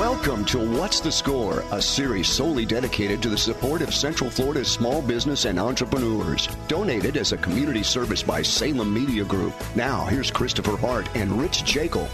Welcome to What's the Score, a series solely dedicated to the support of Central Florida's small business and entrepreneurs. Donated as a community service by Salem Media Group. Now, here's Christopher Hart and Rich Jekyll.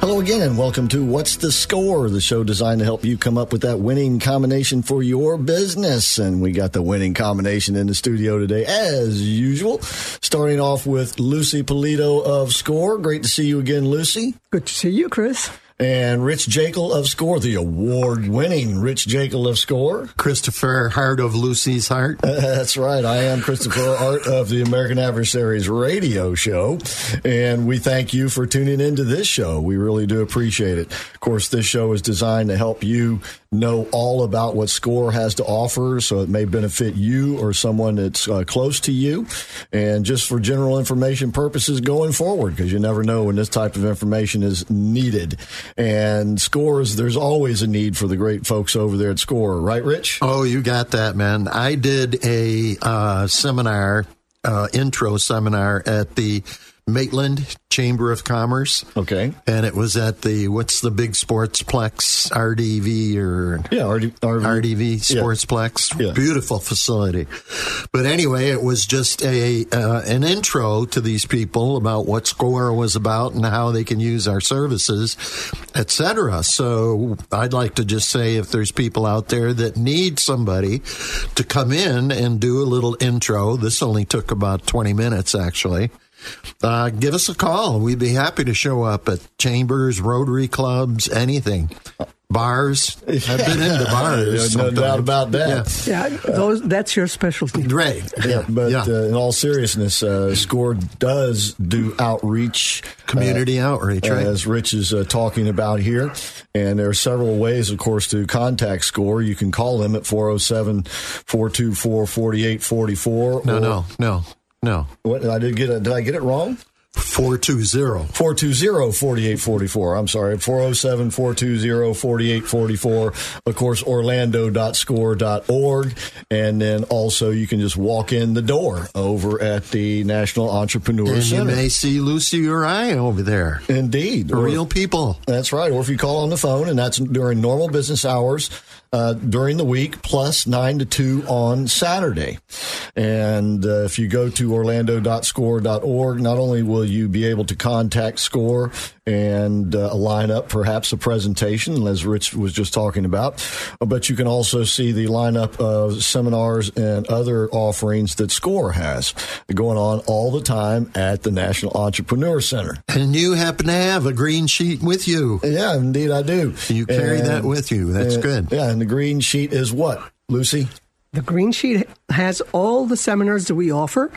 Hello again, and welcome to What's the Score, the show designed to help you come up with that winning combination for your business. And we got the winning combination in the studio today, as usual. Starting off with Lucy Polito of Score. Great to see you again, Lucy. Good to see you, Chris and Rich Jekyll of Score, the award winning Rich Jekyll of Score. Christopher Hart of Lucy's Heart. Uh, that's right. I am Christopher Hart of the American Adversaries radio show. And we thank you for tuning into this show. We really do appreciate it. Of course, this show is designed to help you know all about what SCORE has to offer, so it may benefit you or someone that's uh, close to you, and just for general information purposes going forward, because you never know when this type of information is needed. And SCOREs, there's always a need for the great folks over there at SCORE, right, Rich? Oh, you got that, man. I did a uh, seminar, uh, intro seminar at the Maitland Chamber of Commerce. Okay. And it was at the, what's the big sportsplex, RDV or? Yeah, RD, RV. RDV Sportsplex. Yeah. Beautiful facility. But anyway, it was just a, uh, an intro to these people about what SCORE was about and how they can use our services, etc. So I'd like to just say if there's people out there that need somebody to come in and do a little intro, this only took about 20 minutes actually uh, give us a call. We'd be happy to show up at chambers, Rotary clubs, anything. Bars. I've been into bars. no doubt about that. Yeah, yeah those, that's your specialty. Right. Yeah, but yeah. Uh, in all seriousness, uh, SCORE does do outreach. Community uh, outreach, right? As Rich is uh, talking about here. And there are several ways, of course, to contact SCORE. You can call them at 407 424 4844. No, no, no. No. What I did get it? Did I get it wrong? 420. 420 4844. I'm sorry. 407 420 4844. Of course, orlando.score.org. And then also you can just walk in the door over at the National Entrepreneur and Center. you may see Lucy or I over there. Indeed. Real people. That's right. Or if you call on the phone, and that's during normal business hours, uh, during the week, plus 9 to 2 on Saturday. And uh, if you go to orlando.score.org, not only will you be able to contact SCORE and uh, line up perhaps a presentation, as Rich was just talking about, but you can also see the lineup of seminars and other offerings that SCORE has going on all the time at the National Entrepreneur Center. And you happen to have a green sheet with you. Yeah, indeed I do. You carry and, that with you. That's and, good. Yeah, the green sheet is what, Lucy? The green sheet has all the seminars that we offer.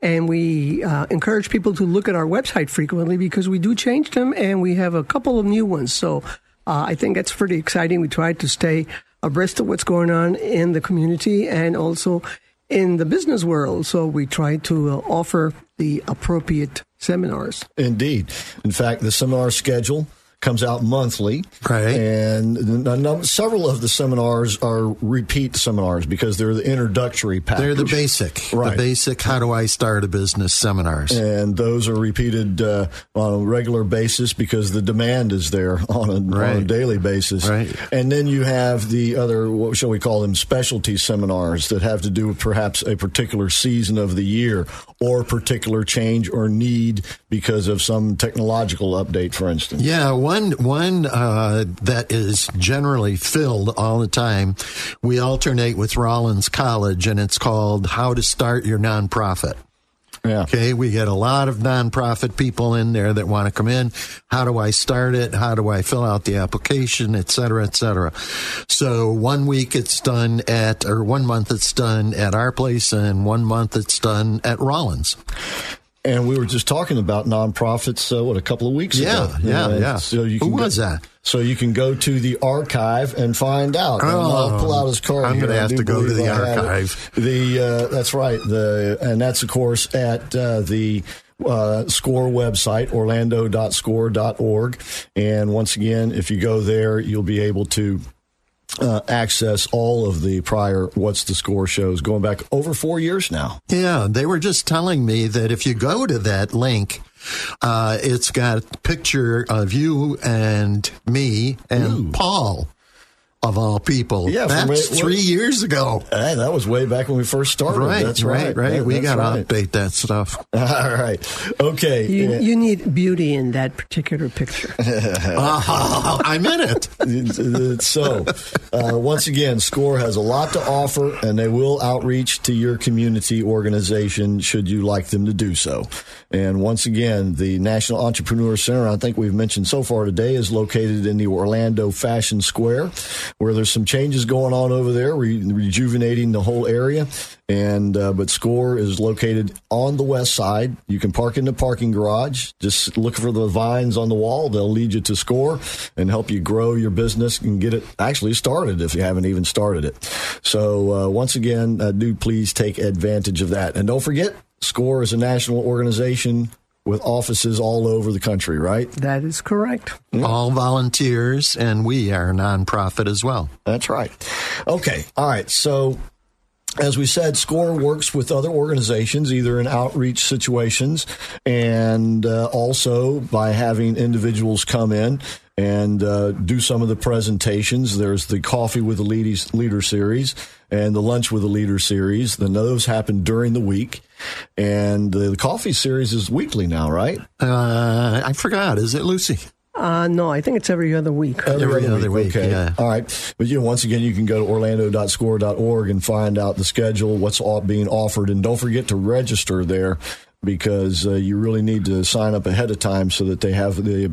And we uh, encourage people to look at our website frequently because we do change them and we have a couple of new ones. So uh, I think that's pretty exciting. We try to stay abreast of what's going on in the community and also in the business world. So we try to uh, offer the appropriate seminars. Indeed. In fact, the seminar schedule comes out monthly. Right. And several of the seminars are repeat seminars because they're the introductory package. They're the basic. Right. The basic how do I start a business seminars. And those are repeated uh, on a regular basis because the demand is there on a, right. on a daily basis. Right. And then you have the other, what shall we call them, specialty seminars that have to do with perhaps a particular season of the year or particular change or need because of some technological update, for instance. Yeah, one one uh, that is generally filled all the time. We alternate with Rollins College, and it's called "How to Start Your Nonprofit." Yeah. Okay, we get a lot of nonprofit people in there that want to come in. How do I start it? How do I fill out the application, et cetera, et cetera? So one week it's done at, or one month it's done at our place, and one month it's done at Rollins. And we were just talking about nonprofits, uh, what, a couple of weeks yeah, ago? Yeah, yeah, yeah. So you Who can was go, that? So you can go to the archive and find out. Oh, I'll pull out his card. I'm going to have to go to the archive. The uh, that's right. The and that's of course at uh, the uh, score website orlando.score.org and once again if you go there you'll be able to uh, access all of the prior What's the Score shows going back over four years now. Yeah, they were just telling me that if you go to that link, uh, it's got a picture of you and me and Ooh. Paul. Of all people, Yeah, that's way- three years ago. Hey, that was way back when we first started. Right, that's right, right, right. That- we got to right. update that stuff. All right. Okay. You, Yeah. you need beauty in that particular picture. I'm in it. so, uh, once again, SCORE has a lot to offer, and they will outreach to your community organization should you like them to do so. And once again, the National Entrepreneur Center, I think we've mentioned so far today, is located in the Orlando Fashion Square, where there's some changes going on over there, re- rejuvenating the whole area. And uh, but SCORE is located on the west side. You can park in the parking garage. Just look for the vines on the wall. They'll lead you to SCORE and help you grow your business and get it actually started if you haven't even started it. So uh, once again, uh, do please take advantage of that. And don't forget, SCORE is a national organization with offices all over the country. Right? That is correct. All volunteers, and we are a nonprofit as well. That's right. Okay. All right. So as we said, SCORE works with other organizations, either in outreach situations and uh, also by having individuals come in and uh, do some of the presentations. There's the Coffee with the Leaders, Leader series and the Lunch with the Leader series. Then those happen during the week. And the coffee series is weekly now, right? Uh, I forgot. Is it Lucy? Uh, no, I think it's every other week. Every other week, Okay. yeah. All right. But you know, once again, you can go to orlando.score.org and find out the schedule, what's all being offered, and don't forget to register there because uh, you really need to sign up ahead of time so that they have the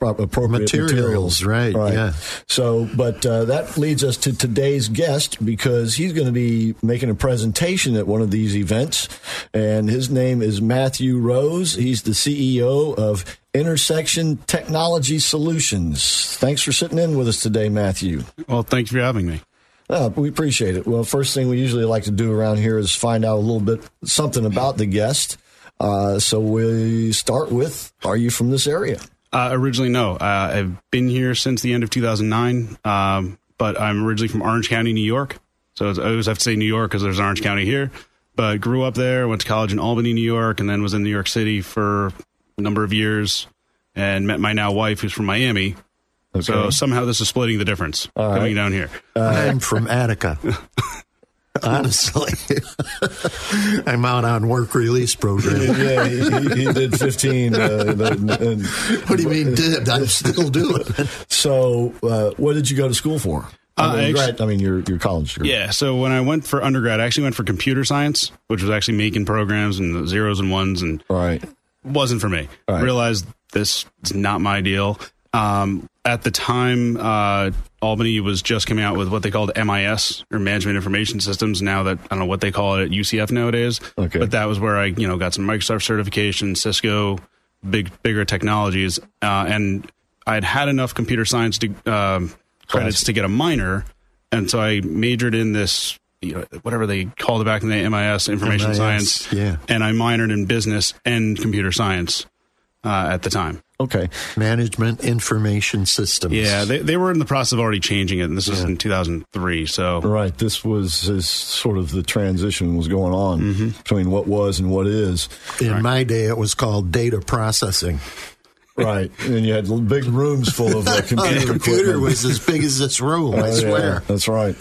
appropriate Materials, materials. right, yeah. So, but uh, that leads us to today's guest because he's going to be making a presentation at one of these events, and his name is Matthew Rose. He's the CEO of Intersection Technology Solutions. Thanks for sitting in with us today, Matthew. Well, thanks for having me. Uh, we appreciate it. Well, first thing we usually like to do around here is find out a little bit something about the guest. Uh, so we start with: Are you from this area? Uh, originally, no. Uh, I've been here since the end of 2009, um, but I'm originally from Orange County, New York. So I always have to say New York because there's Orange County here. But grew up there, went to college in Albany, New York, and then was in New York City for a number of years and met my now wife, who's from Miami. So somehow this is splitting the difference All right. coming down here. I'm from Attica. Honestly, I'm out on work release program. yeah, he, he- he did 15. Uh, the- and- What do you mean did? I'm still doing it. so, uh, what did you go to school for? I Uh, mean, actu- grad- I mean your your college degree. Yeah. So when I went for undergrad, I actually went for computer science, which was actually making programs and zeros and ones and Right. wasn't for me. Right. Realized this is not my deal. Um, at the time, uh, Albany was just coming out with what they called MIS or Management Information Systems. Now that I don't know what they call it at UCF nowadays. Okay. But that was where I, you know, got some Microsoft certification, Cisco, big bigger technologies, uh, and I had had enough computer science to, um, credits to get a minor, and so I majored in this. You know, whatever they called it back in the MIS, information MIS, science, yeah. and I minored in business and computer science uh, at the time. Okay. Management information systems. Yeah, they, they were in the process of already changing it, and this was in 2003. So Right. This was as sort of the transition was going on Mm-hmm. between what was and what is. In my day, it was called data processing. Right. and you had big rooms full of uh, computer, The computer equipment. was as big as this room. I Oh, yeah, swear. that's right.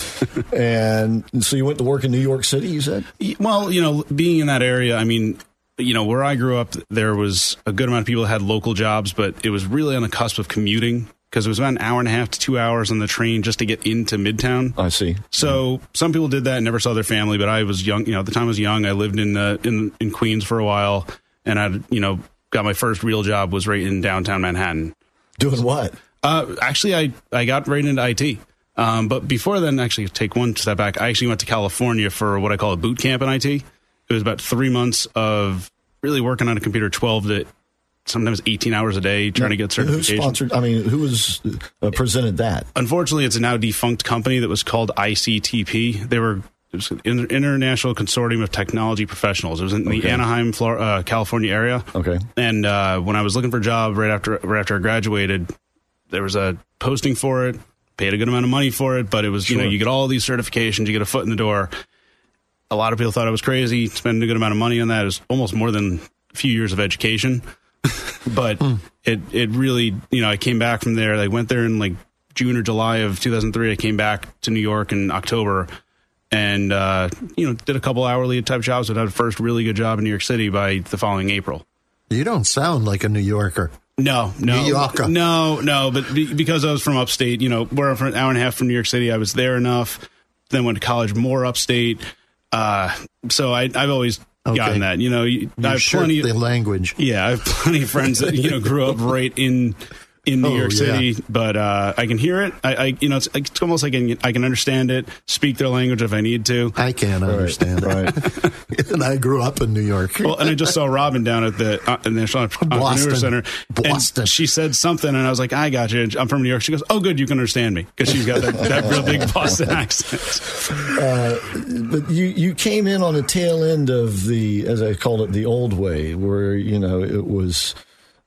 and so you went to work in New York City, you said? Well, you know, being in that area, I mean, you know, where I grew up, there was a good amount of people that had local jobs, but it was really on the cusp of commuting because it was about an hour and a half to two hours on the train just to get into Midtown. I see. So some people did that and never saw their family, but I was young. You know, at the time I was young. I lived in uh, in in Queens for a while, and I, you know, got my first real job was right in downtown Manhattan. Doing what? Uh, actually, I, I got right into IT. Um, but before then, actually, take one step back. I actually went to California for what I call a boot camp in IT. It was about three months of really working on a computer 12 to sometimes 18 hours a day trying to get Who sponsored? I mean, who was uh, presented that? Unfortunately, it's a now defunct company that was called ICTP. They were it was an International Consortium of Technology Professionals. It was in the Anaheim, Flor- uh, California area. Okay. And uh, when I was looking for a job right after right after I graduated, there was a posting for it. Paid a good amount of money for it, but it was you know you get all these certifications, you get a foot in the door. A lot of people thought I was crazy spending a good amount of money on that is almost more than a few years of education, but it it really you know I came back from there. I went there in like June or July of 2003. I came back to New York in October and uh, you know did a couple hourly type jobs. But had a first really good job in New York City by the following April. You don't sound like a New Yorker. No, no, New Yorker. no, no. But be, because I was from upstate, you know, we're an hour and a half from New York City. I was there enough. Then went to college more upstate. Uh, so I, I've always Okay. gotten that. You know, you, I have plenty. the language. yeah, I have plenty of friends that you know grew up right in in New Oh, York yeah. City, but uh, I can hear it. I, I you know, it's, it's almost like I can, I can understand it, speak their language if I need to. I can't understand Right. it. and I grew up in New York. Well, and I just saw Robin down at the uh, National Entrepreneur Boston. Center. Boston. And she said something, and I was like, I got you. I'm from New York. She goes, Oh, good. You can understand me. Because she's got that, that real big Boston accent. But you, you came in on the tail end of the, as I called it, the old way, where, you know, it was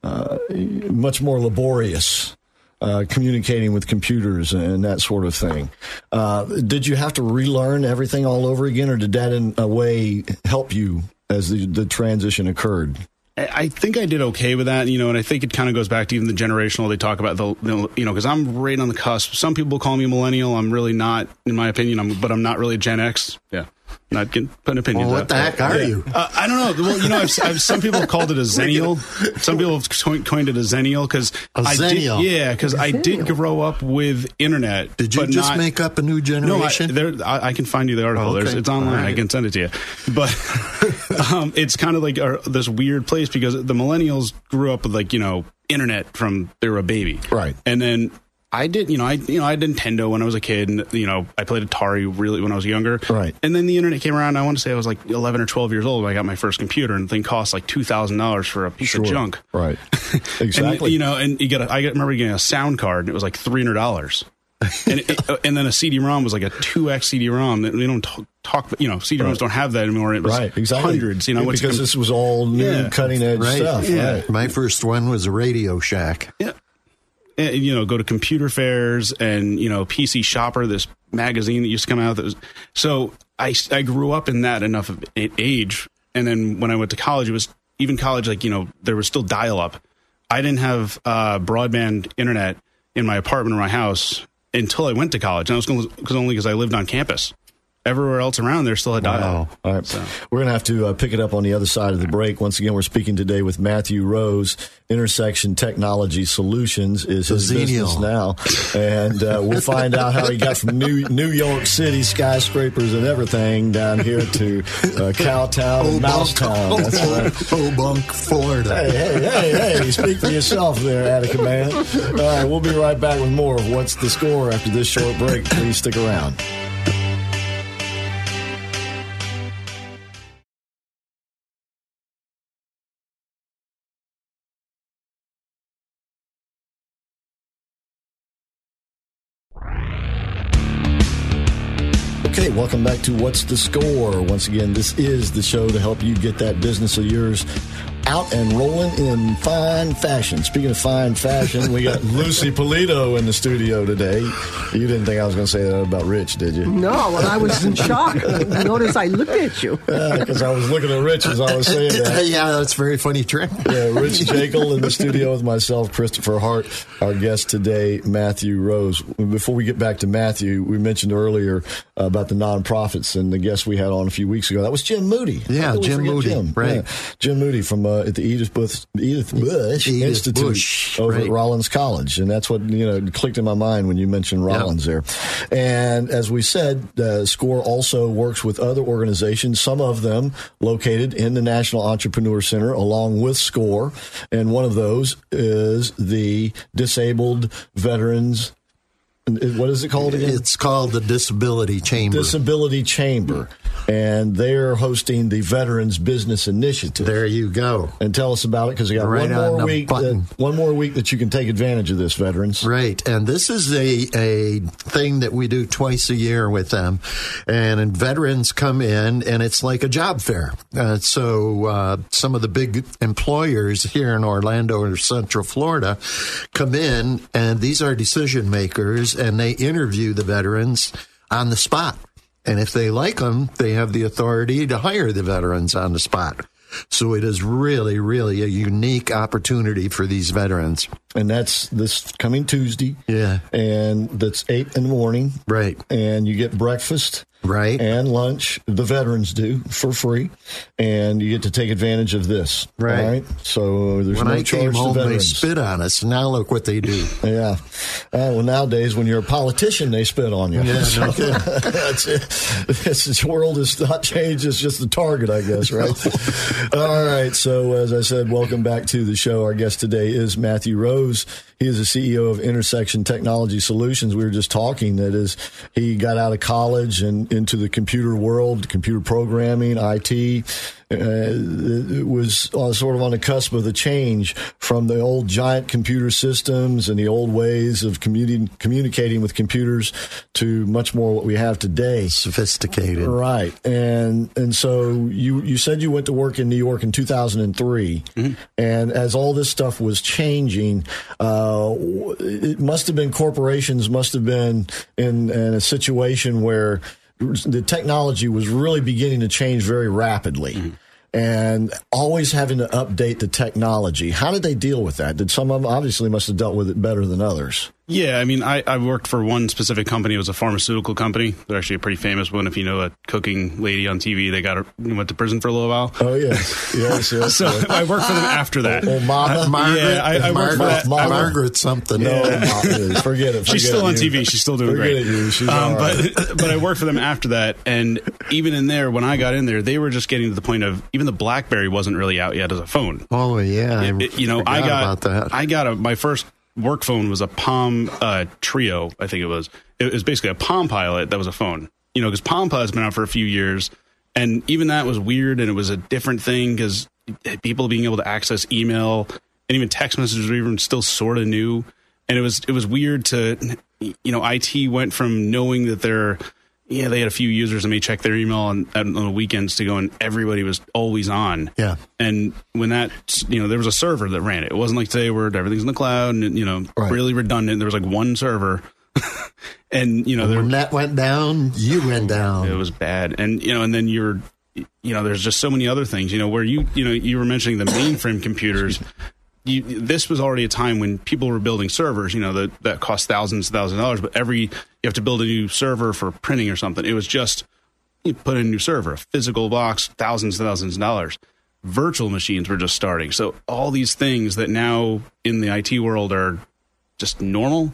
uh, much more laborious. Uh, communicating with computers and that sort of thing. Uh, did you have to relearn everything all over again, or did that in a way help you as the, the transition occurred? I I think I did okay with that, you know, and I think it kind of goes back to even the generational. They talk about the, the you know, because I'm right on the cusp. Some people call me a millennial. I'm really not, in my opinion. I'm, but I'm not really Gen X. Yeah, not getting, putting opinions. Well, what the heck are you? Uh, I don't know. Well, you know, I've, I've, some people have called it a Xennial. Some people have coined- coined it a Xennial because A I did. Yeah, because I did grow up with internet. Did you but just not- make up a new no, I, generation? there, I, I can find you the article. Oh, okay. There's, it's online. All right. I can send it to you. But um, it's kind of like uh this weird place because the millennials grew up with like you know internet from they were a baby, Right. And then I did, you know, I you know I had Nintendo when I was a kid, and you know I played Atari really when I was younger, Right. And then the internet came around. I want to say I was like 11 or 12 years old when I got my first computer, and the thing cost like two thousand dollars for a piece Sure. of junk. Right. And, Exactly. you know, and you got a, I remember getting a sound card, and it was like three hundred dollars. and it, and then a CD-ROM was like a two X CD-ROM. That we don't talk, talk you know, CD-ROMs Right. don't have that anymore. It was right. Exactly. hundreds. You know, what's because com- this was all new, Yeah. cutting edge right. stuff. Yeah. Right. My first one was a Radio Shack. yeah. And, you know, go to computer fairs and you know, PC Shopper, this magazine that used to come out. That was so I I grew up in that enough of age, and then when I went to college, it was even college like you know there was still dial up. I didn't have uh, broadband internet in my apartment or my house until I went to college, and I was cause only because I lived on campus. Everywhere else around there still had dial up. All right. We're going to have to uh, pick it up on the other side of the break. Once again, we're speaking today with Matthew Rose. Intersection Technology Solutions is his Xennial. business now. And uh, we'll find out how he got from New, New York City skyscrapers and everything down here to uh, Cowtown and Mousetown. That's right. Obunk, Florida. Hey, hey, hey, hey, speak for yourself there, Attica man. All right, we'll be right back with more of What's the Score after this short break. Please stick around. Okay, welcome back to What's the Score? Once again, this is the show to help you get that business of yours out and rolling in fine fashion. Speaking of fine fashion, we got Lucy Polito in the studio today. You didn't think I was going to say that about Rich, did you? No, well, I was in shock. Notice I looked at you. Because I was looking at Rich as I was saying that. yeah, that's a very funny trick. Yeah, Rich Jekyll in the studio with myself, Christopher Hart, our guest today, Matthew Rose. Before we get back to Matthew, we mentioned earlier about the nonprofits and the guest we had on a few weeks ago. That was Jim Moody. Yeah, How could we Jim Moody, Jim? right. Yeah, Jim Moody from uh, at the Edyth Bush, Edyth Bush Edyth Institute Bush, over at. Rollins College, and that's what you know clicked in my mind when you mentioned Rollins there. And as we said, uh, SCORE also works with other organizations, some of them located in the National Entrepreneur Center, along with SCORE, and one of those is the Disabled Veterans What is it called again? It's called the Disability Chamber. Disability Chamber. And they're hosting the Veterans Business Initiative. There you go. And tell us about it because we got Right one more the week. That, one more week that you can take advantage of this, veterans. Right. And this is a, a thing that we do twice a year with them. And, and veterans come in and it's like a job fair. Uh, so uh, some of the big employers here in Orlando or Central Florida come in and these are decision makers and they interview the veterans on the spot. And if they like them, they have the authority to hire the veterans on the spot. So it is really, really a unique opportunity for these veterans. And that's this coming Tuesday. Yeah. And that's 8 in the morning. Right. And you get breakfast. Right. And lunch, the veterans do for free. And you get to take advantage of this. Right. Right. So there's when no I charge came to home, they spit on us. Now look what they do. Yeah. Uh, well, nowadays, when you're a politician, they spit on you. Yeah, So no that's it. It's, the world has not changed. It's just the target, I guess, right? All right. So, as I said, welcome back to the show. Our guest today is Matthew Rose. He is the CEO of Intersection Technology Solutions. We were just talking that is he got out of college and into the computer world, computer programming, IT. Uh, it was uh, sort of on the cusp of the change from the old giant computer systems and the old ways of communi- communicating with computers to much more what we have today. Sophisticated. Right, and and so you you said you went to work in New York in 2003, and as all this stuff was changing, uh, it must have been corporations must have been in, in a situation where the technology was really beginning to change very rapidly. Mm-hmm. And always having to update the technology. How did they deal with that? Did some of them obviously must have dealt with it better than others? Yeah, I mean, I, I worked for one specific company. It was a pharmaceutical company. They're actually a pretty famous one. If you know a cooking lady on TV, they got her, went to prison for a little while. Oh yes, yes, yes. So yes. I worked for them after that. Oh, Mama, Margaret, Yeah, I- I worked for that- Margaret something. No, Mama, forget it. She's forget still on you. TV. She's still doing Forget great. it, you. She's um, all right. but but I worked for them after that, and even in there, when I got in there, they were just getting to the point of even the BlackBerry wasn't really out yet as a phone. Oh yeah, It- it- you know, I got about that. I got a my first work phone was a Palm uh, Treo, I think it was. It was basically a Palm Pilot that was a phone. You know, because Palm Pilot's been out for a few years, and even that was weird, and it was a different thing because people being able to access email and even text messages were even still sort of new, and it was it was weird to, you know, IT went from knowing that they're yeah, they had a few users that may check their email on, on the weekends to go, and everybody was always on. Yeah. And when that, you know, there was a server that ran it. It wasn't like today where everything's in the cloud and, you know, Right. really redundant. There was like one server. and, you know, there, when that went down, you went down. it was bad. And, you know, and then you're, you know, there's just so many other things, you know, where you, you know, you were mentioning the mainframe computers. You, this was already a time when people were building servers, you know, that, that cost thousands, thousands of dollars, but every, you have to build a new server for printing or something. It was just, you put in a new server, a physical box, thousands and thousands of dollars. Virtual machines were just starting. So all these things that now in the IT world are just normal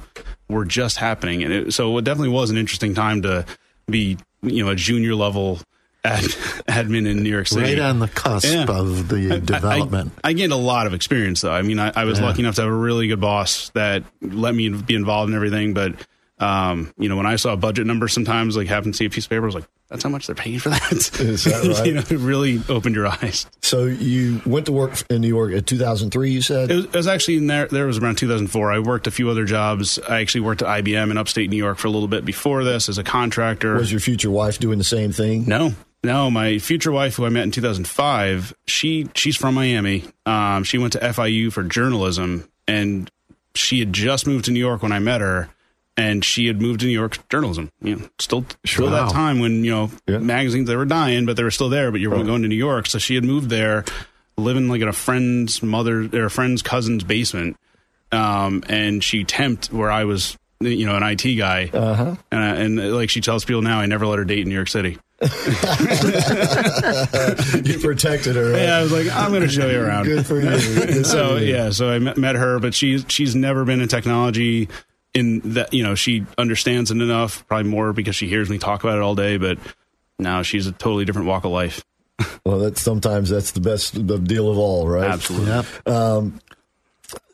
were just happening. And it, so it definitely was an interesting time to be, you know, a junior level ad, admin in New York City. right on the cusp Yeah. of the I- I- development. I, gained a lot of experience, though. I mean, I, I was Yeah. lucky enough to have a really good boss that let me be involved in everything. But, um, you know, when I saw a budget number sometimes, like happened to see a piece of paper, I was like, that's how much they're paying for that. Is that right? you know, it really opened your eyes. So you went to work in New York in 2003. You said. It was, it was actually in there. There was around 2004. I worked a few other jobs. I actually worked at IBM in upstate New York for a little bit before this as a contractor. was your future wife doing the same thing? No, no. My future wife, who I met in 2005, she she's from Miami. Um, she went to FIU for journalism, and she had just moved to New York when I met her. And she had moved to New York journalism. You know, still still Wow. that time when you know Yeah. magazines they were dying, but they were still there. But you were going to New York, so she had moved there, living like in a friend's mother or a friend's cousin's basement. Um, and she temped where I was, you know, an IT guy. Uh-huh. And, I, and like she tells people now, I never let her date in New York City. you protected her. right? Yeah, I was like, I'm going to show you around. Good for you. Good so for you. yeah, so I met, met her, but she's she's never been in technology. In that, you know, she understands it enough, probably more because she hears me talk about it all day. But now she's a totally different walk of life. Well, that's sometimes that's the best the deal of all, right? Absolutely. Yep.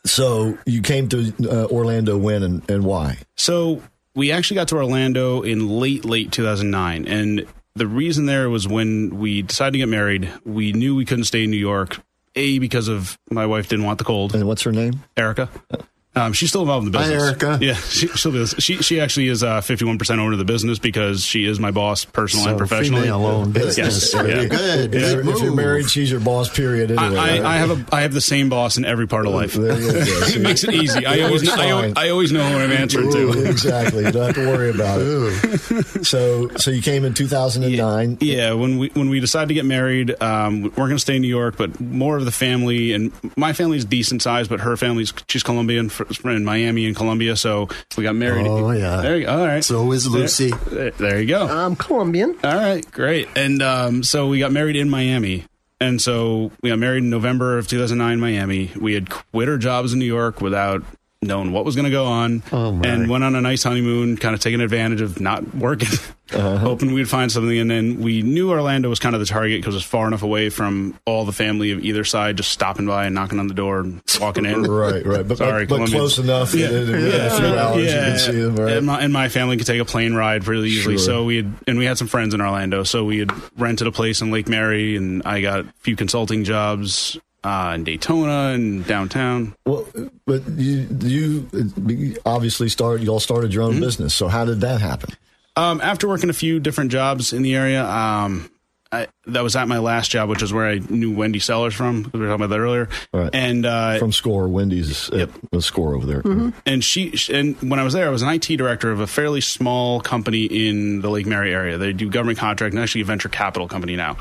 So you came to uh, Orlando when and, and why? So we actually got to Orlando in late, late 2009. And the reason there was when we decided to get married, we knew we couldn't stay in New York. A, because of my wife didn't want the cold. And what's her name? Erica. Uh, Um, she's still involved in the Hi, business. Erica. Yeah, she, she'll be, she she actually is uh, 51% owner of the business because she is my boss, personal and professionally. female-owned business. Yes, yeah. good. If, you're, if you're married, she's your boss. Period. I, Anyway, I, right? I have a I have the same boss in every part of life. There you go. it makes it easy. I always, works I, always. I always know who I'm answering to. exactly. You don't have to worry about it. So, so you came in 2009. Yeah, when we when we decided to get married, um, we weren't going to stay in New York, but more of the family and my family's decent size, but her family's she's Colombian, fr- in Miami and Colombia, so we got married. Oh, yeah. there you go. All right, So is Lucy. There, there you go. I'm Colombian. All right, great. And um, so we got married in Miami. And so we got married in November of 2009 in Miami. We had quit our jobs in New York without knowing what was going to go on Oh, and went on a nice honeymoon, kind of taking advantage of not working, Uh-huh. hoping we'd find something. And then we knew Orlando was kind of the target because it's far enough away from all the family of either side, just stopping by and knocking on the door and walking in. Right, right. But, Sorry, but, but close enough. that in a few hours you can see them. Right? and, my, and my family could take a plane ride pretty easily. Sure. So we had, and we had some friends in Orlando. So we had rented a place in Lake Mary, and I got a few consulting jobs uh, in Daytona and downtown. Well, but you you obviously started. You all started your own Mm-hmm. business. So how did that happen? Um, after working a few different jobs in the area, um, I, that was at my last job, which is where I knew Wendy Sellers from. We were talking about that earlier. Right. And uh, From Score, Wendy's at the Score over there. and she and when I was there, I was an IT director of a fairly small company in the Lake Mary area. They do government contract and actually a venture capital company now.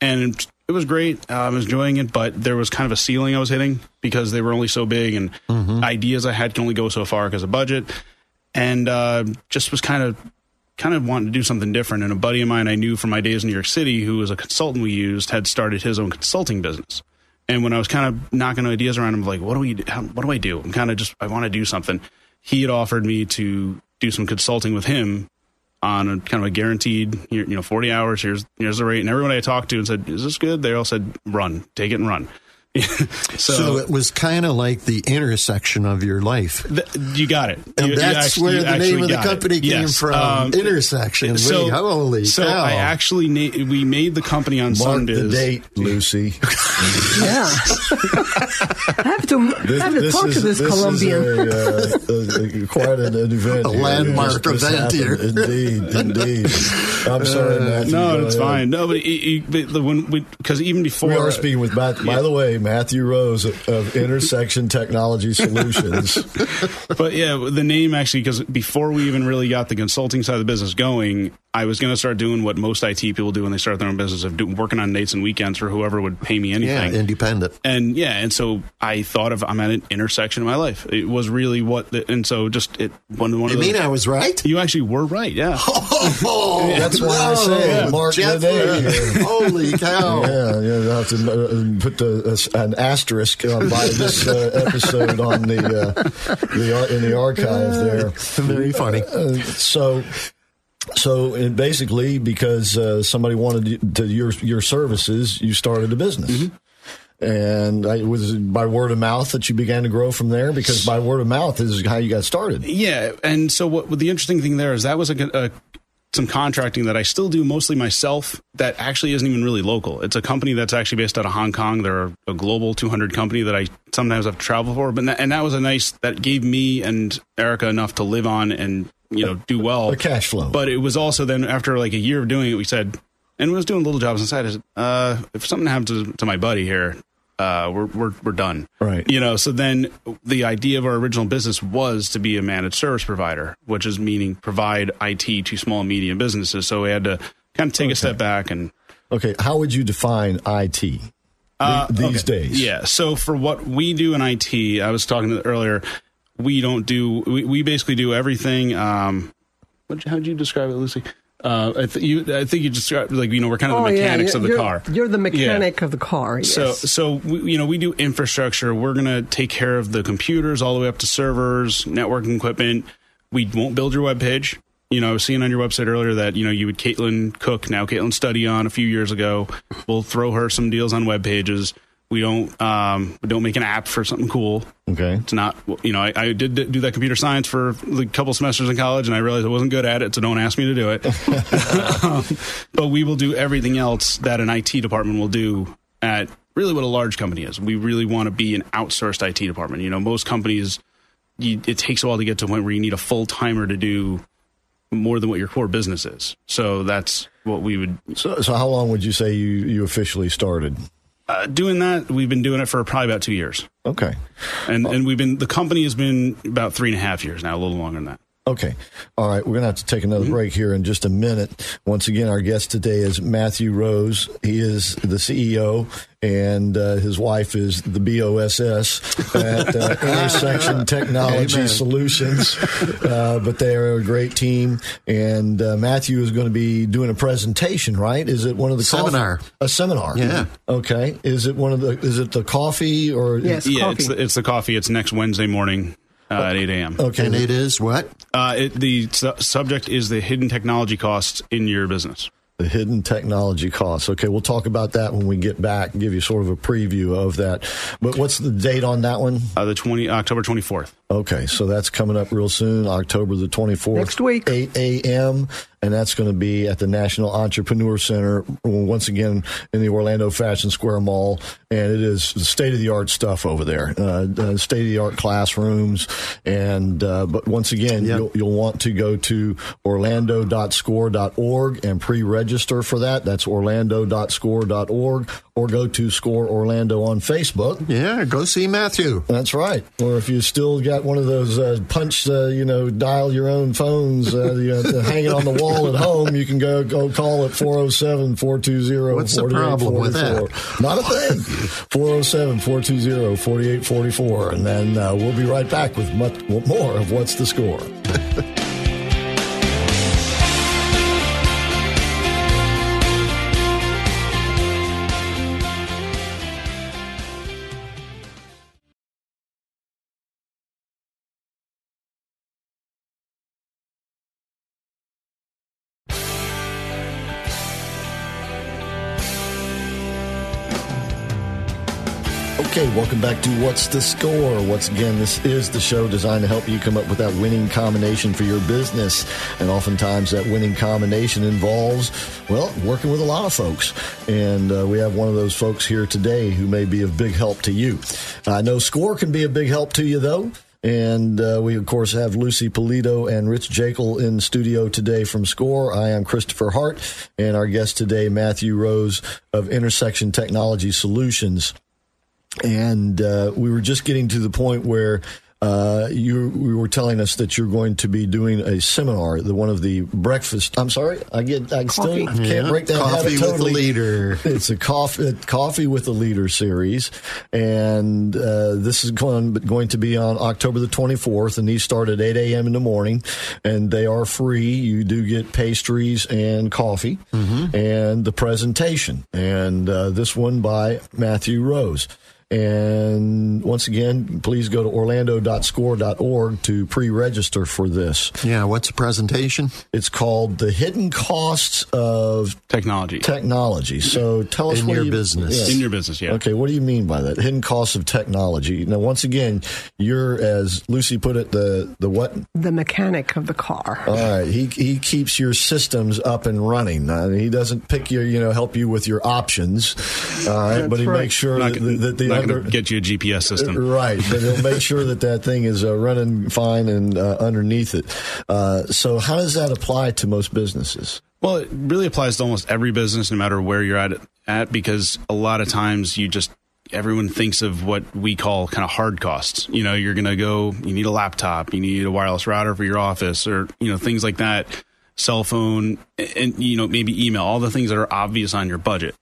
And it was great. Uh, I was enjoying it, but there was kind of a ceiling I was hitting because they were only so big, and ideas I had can only go so far because of budget. And uh, just was kind of kind of wanting to do something different. And a buddy of mine I knew from my days in New York City, who was a consultant we used, had started his own consulting business. And when I was kind of knocking ideas around, I'm like, what do we, how, what do I do? I'm kind of just, I want to do something. He had offered me to do some consulting with him on a kind of a guaranteed, you know, 40 hours. Here's, here's the rate. And everyone I talked to and said, is this good? They all said, run, take it and run. so, So it was kind of like the intersection of your life. th- you got it. And You- you that's actually- where the name of the got it. company came Yes. from. Um, intersection. so, Wait, holy so cow. I actually na- we made the company on Mark Sundays. the date, Lucy. Yeah. I have to, I have to talk to this, is Colombian. a, uh, a- a- quite an, an event. A here. landmark Just- just event here. Indeed, indeed. I'm sorry, Matthew. No, it's ahead. fine. No, but, it, it, but the, when because even before We are speaking with Matt. By the way, Matthew Rose of, of Intersection Technology Solutions. but yeah, the name actually because before we even really got the consulting side of the business going, I was going to start doing what most IT people do when they start their own business of do, working on nights and weekends for whoever would pay me anything. yeah, anything. independent. and yeah, and so I thought of I'm at an intersection of my life. It was really what, the, and so just it one one You of those. mean I was right? you actually were right, yeah. Oh, That's why I say mark the Jeff, day here. Holy cow. Yeah, yeah. I'll have to uh, put the, uh, an asterisk on by this uh, episode on the uh, the in the archive there. Very funny. Uh, so, so and basically, because uh, somebody wanted to your your services, you started a business. Mm-hmm. And I, was by word of mouth that you began to grow from there? Because by word of mouth is how you got started. Yeah, and so what? what the interesting thing there is that was a, a some contracting that I still do mostly myself. That actually isn't even really local. It's a company that's actually based out of Hong Kong. They're a global 200 company that I sometimes have to travel for. But that, and that was a nice that gave me and Erica enough to live on and you know do well. A cash flow. But it was also then after like a year of doing it, we said, and we was doing little jobs inside. I said, uh, if something happens to, to my buddy here, uh, we're we're we're done. Right. You know. So then the idea of our original business was to be a managed service provider, which is meaning provide IT to small and medium businesses. So we had to kind of take a step back and. Okay, how would you define IT Uh, these okay. days? Yeah. So for what we do in IT, I was talking to earlier. We don't do. We, we basically do everything. Um, what? How'd you describe it, Lucy? Uh, I, th- you, I think you described like you know we're kind of the mechanics you're, of the car. You're the Yeah. mechanic of the car. Yes. So, so we, you know, we do infrastructure. We're going to take care of the computers all the way up to servers, networking equipment. We won't build your web page. You know, I was seeing on your website earlier that you know you would Caitlin Cook, now Caitlin Study on a few years ago. We'll throw her some deals on web pages. We don't um, we don't make an app for something cool. Okay. It's not you know I, I did do that computer science for a couple semesters in college, and I realized I wasn't good at it. So don't ask me to do it. um, but we will do everything else that an IT department will do at really what a large company is. We really want to be an outsourced IT department. You know, most companies you, it takes a while to get to a point where you need a full timer to do more than what your core business is. So that's what we would. So, so how long would you say you, you officially started? Uh, doing that, we've been doing it for probably about two years. Okay. And and we've been the company has been about three and a half years now, a little longer than that. Okay. All right. We're going to have to take another break here in just a minute. Once again, our guest today is Matthew Rose. He is the CEO, and uh, his wife is the BOSS at uh, Intersection Technology Amen. Solutions. Uh, but they are a great team. And uh, Matthew is going to be doing a presentation, right? Is it one of the coffee- Seminar. a seminar. Yeah. Okay. Is it one of the? Is it the coffee or? Yes, yeah, coffee. it's the, it's the coffee. It's next Wednesday morning uh, at eight a.m. Okay. And it is what? Uh, it, the su- subject is the hidden technology costs in your business. The hidden technology costs. Okay, we'll talk about that when we get back. Give you sort of a preview of that. But what's the date on that one? Uh, the twenty October twenty fourth. Okay, so that's coming up real soon, October the 24th. Next week. 8 a.m. And that's going to be at the National Entrepreneur Center, once again in the Orlando Fashion Square Mall. And it is state of the art stuff over there, uh, state of the art classrooms. And, uh, but once again, Yep. you'll, you'll want to go to orlando.score.org and pre register for that. That's orlando.score.org or go to Score Orlando on Facebook. Yeah, go see Matthew. That's right. Or if you still got one of those uh, punch, uh, you know, dial your own phones, uh, you know, hanging on the wall at home, you can go go call at 407 420 What's the problem with that? Not a thing. 407 420 4844. And then uh, we'll be right back with much more of What's the Score. welcome back to What's the Score? Once again, this is the show designed to help you come up with that winning combination for your business. And oftentimes that winning combination involves, well, working with a lot of folks. And uh, we have one of those folks here today who may be of big help to you. I know Score can be a big help to you, though. And uh, we, of course, have Lucy Polito and Rich Jekyll in studio today from SCORE. I am Christopher Hart, and our guest today, Matthew Rose of Intersection Technology Solutions and uh, we were just getting to the point where uh, you we were telling us that you're going to be doing a seminar, the one of the breakfast. I'm sorry, I get I still Coffee. can't Yeah, break that Coffee habit with the leader. It's a coffee coffee with the leader series, and uh, this is going going to be on October the 24th, and these start at 8 a.m. in the morning, and they are free. You do get pastries and coffee, and the presentation, and uh, this one by Matthew Rose. And once again, please go to orlando.score.org to pre-register for this. Yeah, what's the presentation? It's called "The Hidden Costs of Technology Technology." So tell us In what your you- business. Yes. in your business, yeah. Okay, what do you mean by that? Hidden costs of technology. Now, once again, you're as Lucy put it, the the what? the mechanic of the car. All right, he he keeps your systems up and running. Uh, he doesn't pick your, you know, help you with your options. All right, but he right. makes sure Not, that, that, that the going to get you a GPS system. Right, but he'll make sure that that thing is uh, running fine and uh, underneath it. Uh, so, how does that apply to most businesses? Well, it really applies to almost every business, no matter where you're at at, because a lot of times you just everyone thinks of what we call kind of hard costs. You know, you're going to go, you need a laptop, you need a wireless router for your office, or you know things like that, cell phone, and you know maybe email, all the things that are obvious on your budget.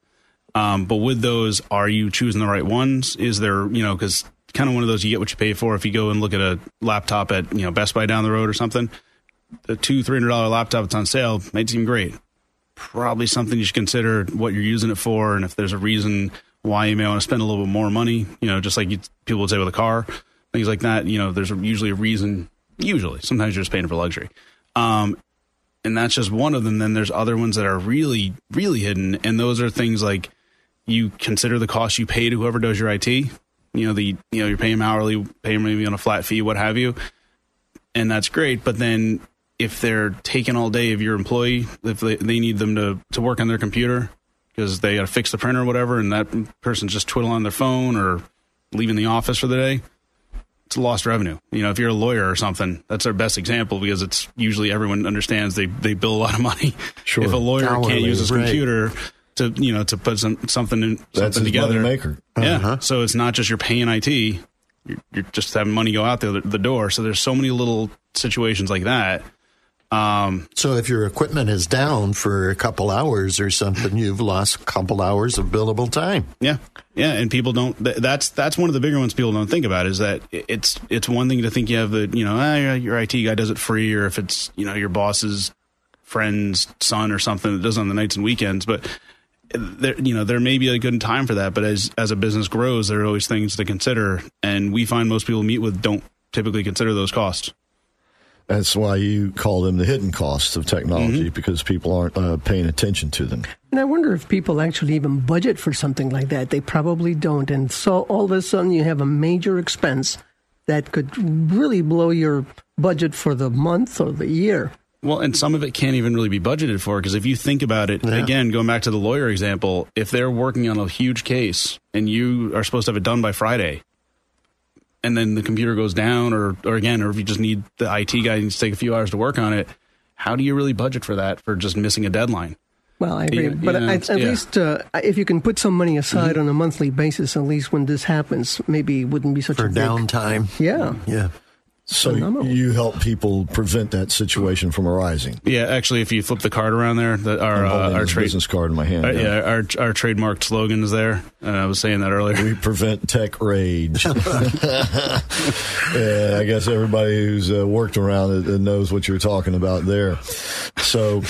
Um, but with those, are you choosing the right ones? Is there, you know, because kind of one of those you get what you pay for. If you go and look at a laptop at you know Best Buy down the road or something, the two three hundred dollar laptop that's on sale might seem great. Probably something you should consider what you're using it for, and if there's a reason why you may want to spend a little bit more money. You know, just like you, people would say with a car, things like that. You know, there's usually a reason. Usually, sometimes you're just paying for luxury. Um, and that's just one of them. Then there's other ones that are really, really hidden, and those are things like you consider the cost you pay to whoever does your IT. You know, the you know you're paying them hourly, pay them maybe on a flat fee, what have you, and that's great. But then if they're taking all day of your employee, if they, they need them to to work on their computer because they got to fix the printer or whatever, and that person's just twiddling on their phone or leaving the office for the day, it's lost revenue. You know, if you're a lawyer or something, that's our best example because it's usually everyone understands they, they bill a lot of money. Sure. If a lawyer Hourly, can't use his right. computer to you know to put some something in That's something his together, money maker. yeah. Uh-huh. So it's not just you're paying IT. You're, you're just having money go out the, the door. So there's so many little situations like that. Um, So if your equipment is down for a couple hours or something, you've lost a couple hours of billable time. Yeah, yeah, and people don't. th- That's that's one of the bigger ones people don't think about is that it's it's one thing to think you have the you know ah, your IT guy does it free, or if it's you know your boss's friend's son or something that does it on the nights and weekends, but there you know there may be a good time for that, but as as a business grows, there are always things to consider, and we find most people meet with don't typically consider those costs. That's why you call them the hidden costs of technology Mm-hmm. because people aren't uh, paying attention to them. And I wonder if people actually even budget for something like that. They probably don't. And so all of a sudden you have a major expense that could really blow your budget for the month or the year. Well, and some of it can't even really be budgeted for because if you think about it, again, going back to the lawyer example, if they're working on a huge case and you are supposed to have it done by Friday, and then the computer goes down, or or again, or if you just need the IT guy needs to take a few hours to work on it, how do you really budget for that for just missing a deadline? Well, I agree. Yeah, but yeah, at, at yeah. least uh, if you can put some money aside Mm-hmm. on a monthly basis, at least when this happens, maybe it wouldn't be such For a downtime. Yeah. Yeah. So Phenomenal. you help people prevent that situation from arising. Yeah, actually, if you flip the card around there, that our uh, our trade business card in my hand. uh, now. yeah, our our trademarked slogan is there, and I was saying that earlier. We prevent tech rage. and I guess everybody who's uh, worked around it uh, knows what you're talking about there. So,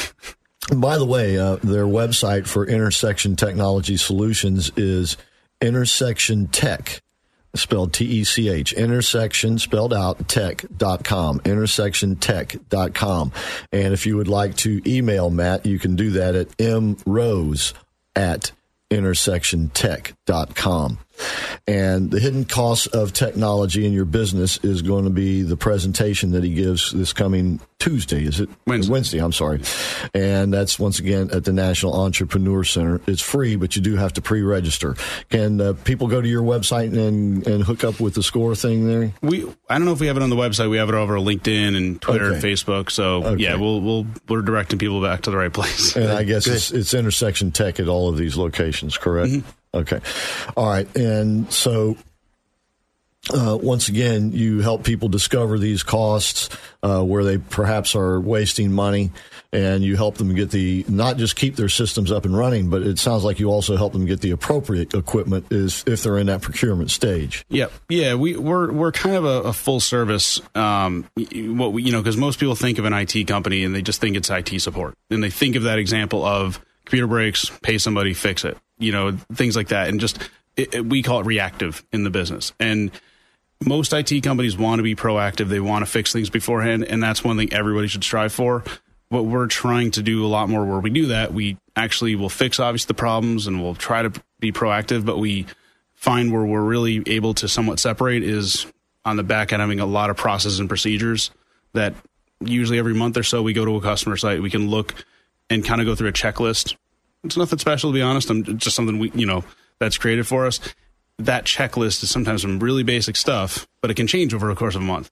by the way, uh, their website for Intersection Technology Solutions is Intersection Tech. Spelled T E C H, intersection spelled out tech.com, intersectiontech.com. And if you would like to email Matt, you can do that at mrose at intersectiontech.com. And the hidden costs of technology in your business is going to be the presentation that he gives this coming Tuesday. Is it Wednesday? I'm sorry. And that's once again at the National Entrepreneur Center. It's free, but you do have to pre-register. Can uh, people go to your website and, and hook up with the score thing there? We I don't know if we have it on the website. We have it over LinkedIn and Twitter and Facebook. So Okay. yeah, we'll we'll we're directing people back to the right place. And I guess it's, it's intersection tech at all of these locations, correct? Okay. All right. And so, uh, once again, you help people discover these costs uh, where they perhaps are wasting money, and you help them get the not just keep their systems up and running, but it sounds like you also help them get the appropriate equipment is if they're in that procurement stage. Yeah, yeah, we we're we're kind of a, a full service. Um, what we, you know, because most people think of an IT company and they just think it's IT support, and they think of that example of computer breaks, pay somebody, fix it, you know, things like that, and just it, it- we call it reactive in the business, and most IT companies want to be proactive. They want to fix things beforehand, and that's one thing everybody should strive for. What we're trying to do a lot more where we do that, we actually will fix obviously the problems and we'll try to be proactive, but we find where we're really able to somewhat separate is on the back end having a lot of processes and procedures that usually every month or so we go to a customer site, we can look and kind of go through a checklist. It's nothing special to be honest. I'm just something we you know that's created for us. That checklist is sometimes some really basic stuff, but it can change over the course of a month.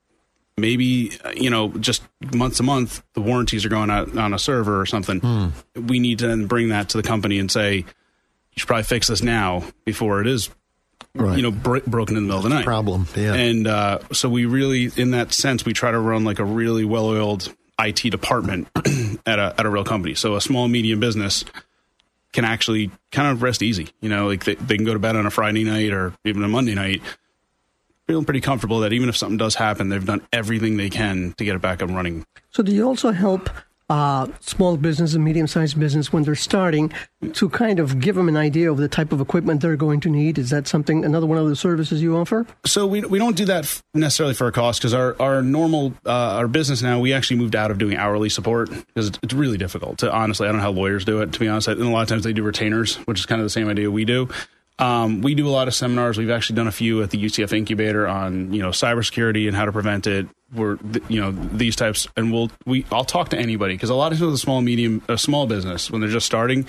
Maybe uh, you know just month to month the warranties are going out on a server or something. We need to then bring that to the company and say you should probably fix this now before it is Right. you know bro- broken in the middle of the night Problem. Yeah. and uh, so we really in that sense we try to run like a really well-oiled IT department at a at a real company so a small medium business can actually kind of rest easy. You know like they, they can go to bed on a Friday night or even a Monday night feeling pretty comfortable that even if something does happen they've done everything they can to get it back up and running. So do you also help uh, small business and medium sized business when they're starting to kind of give them an idea of the type of equipment they're going to need? Is that something, another one of the services you offer? So we, we don't do that necessarily for a cost because our, our normal, uh, our business now, we actually moved out of doing hourly support because it's really difficult to honestly, I don't know how lawyers do it, to be honest. And a lot of times they do retainers, which is kind of the same idea we do. Um, we do a lot of seminars. We've actually done a few at the UCF incubator on you know cybersecurity and how to prevent it. We're you know these types, and we'll we I'll talk to anybody because a lot of the small medium a small business when they're just starting,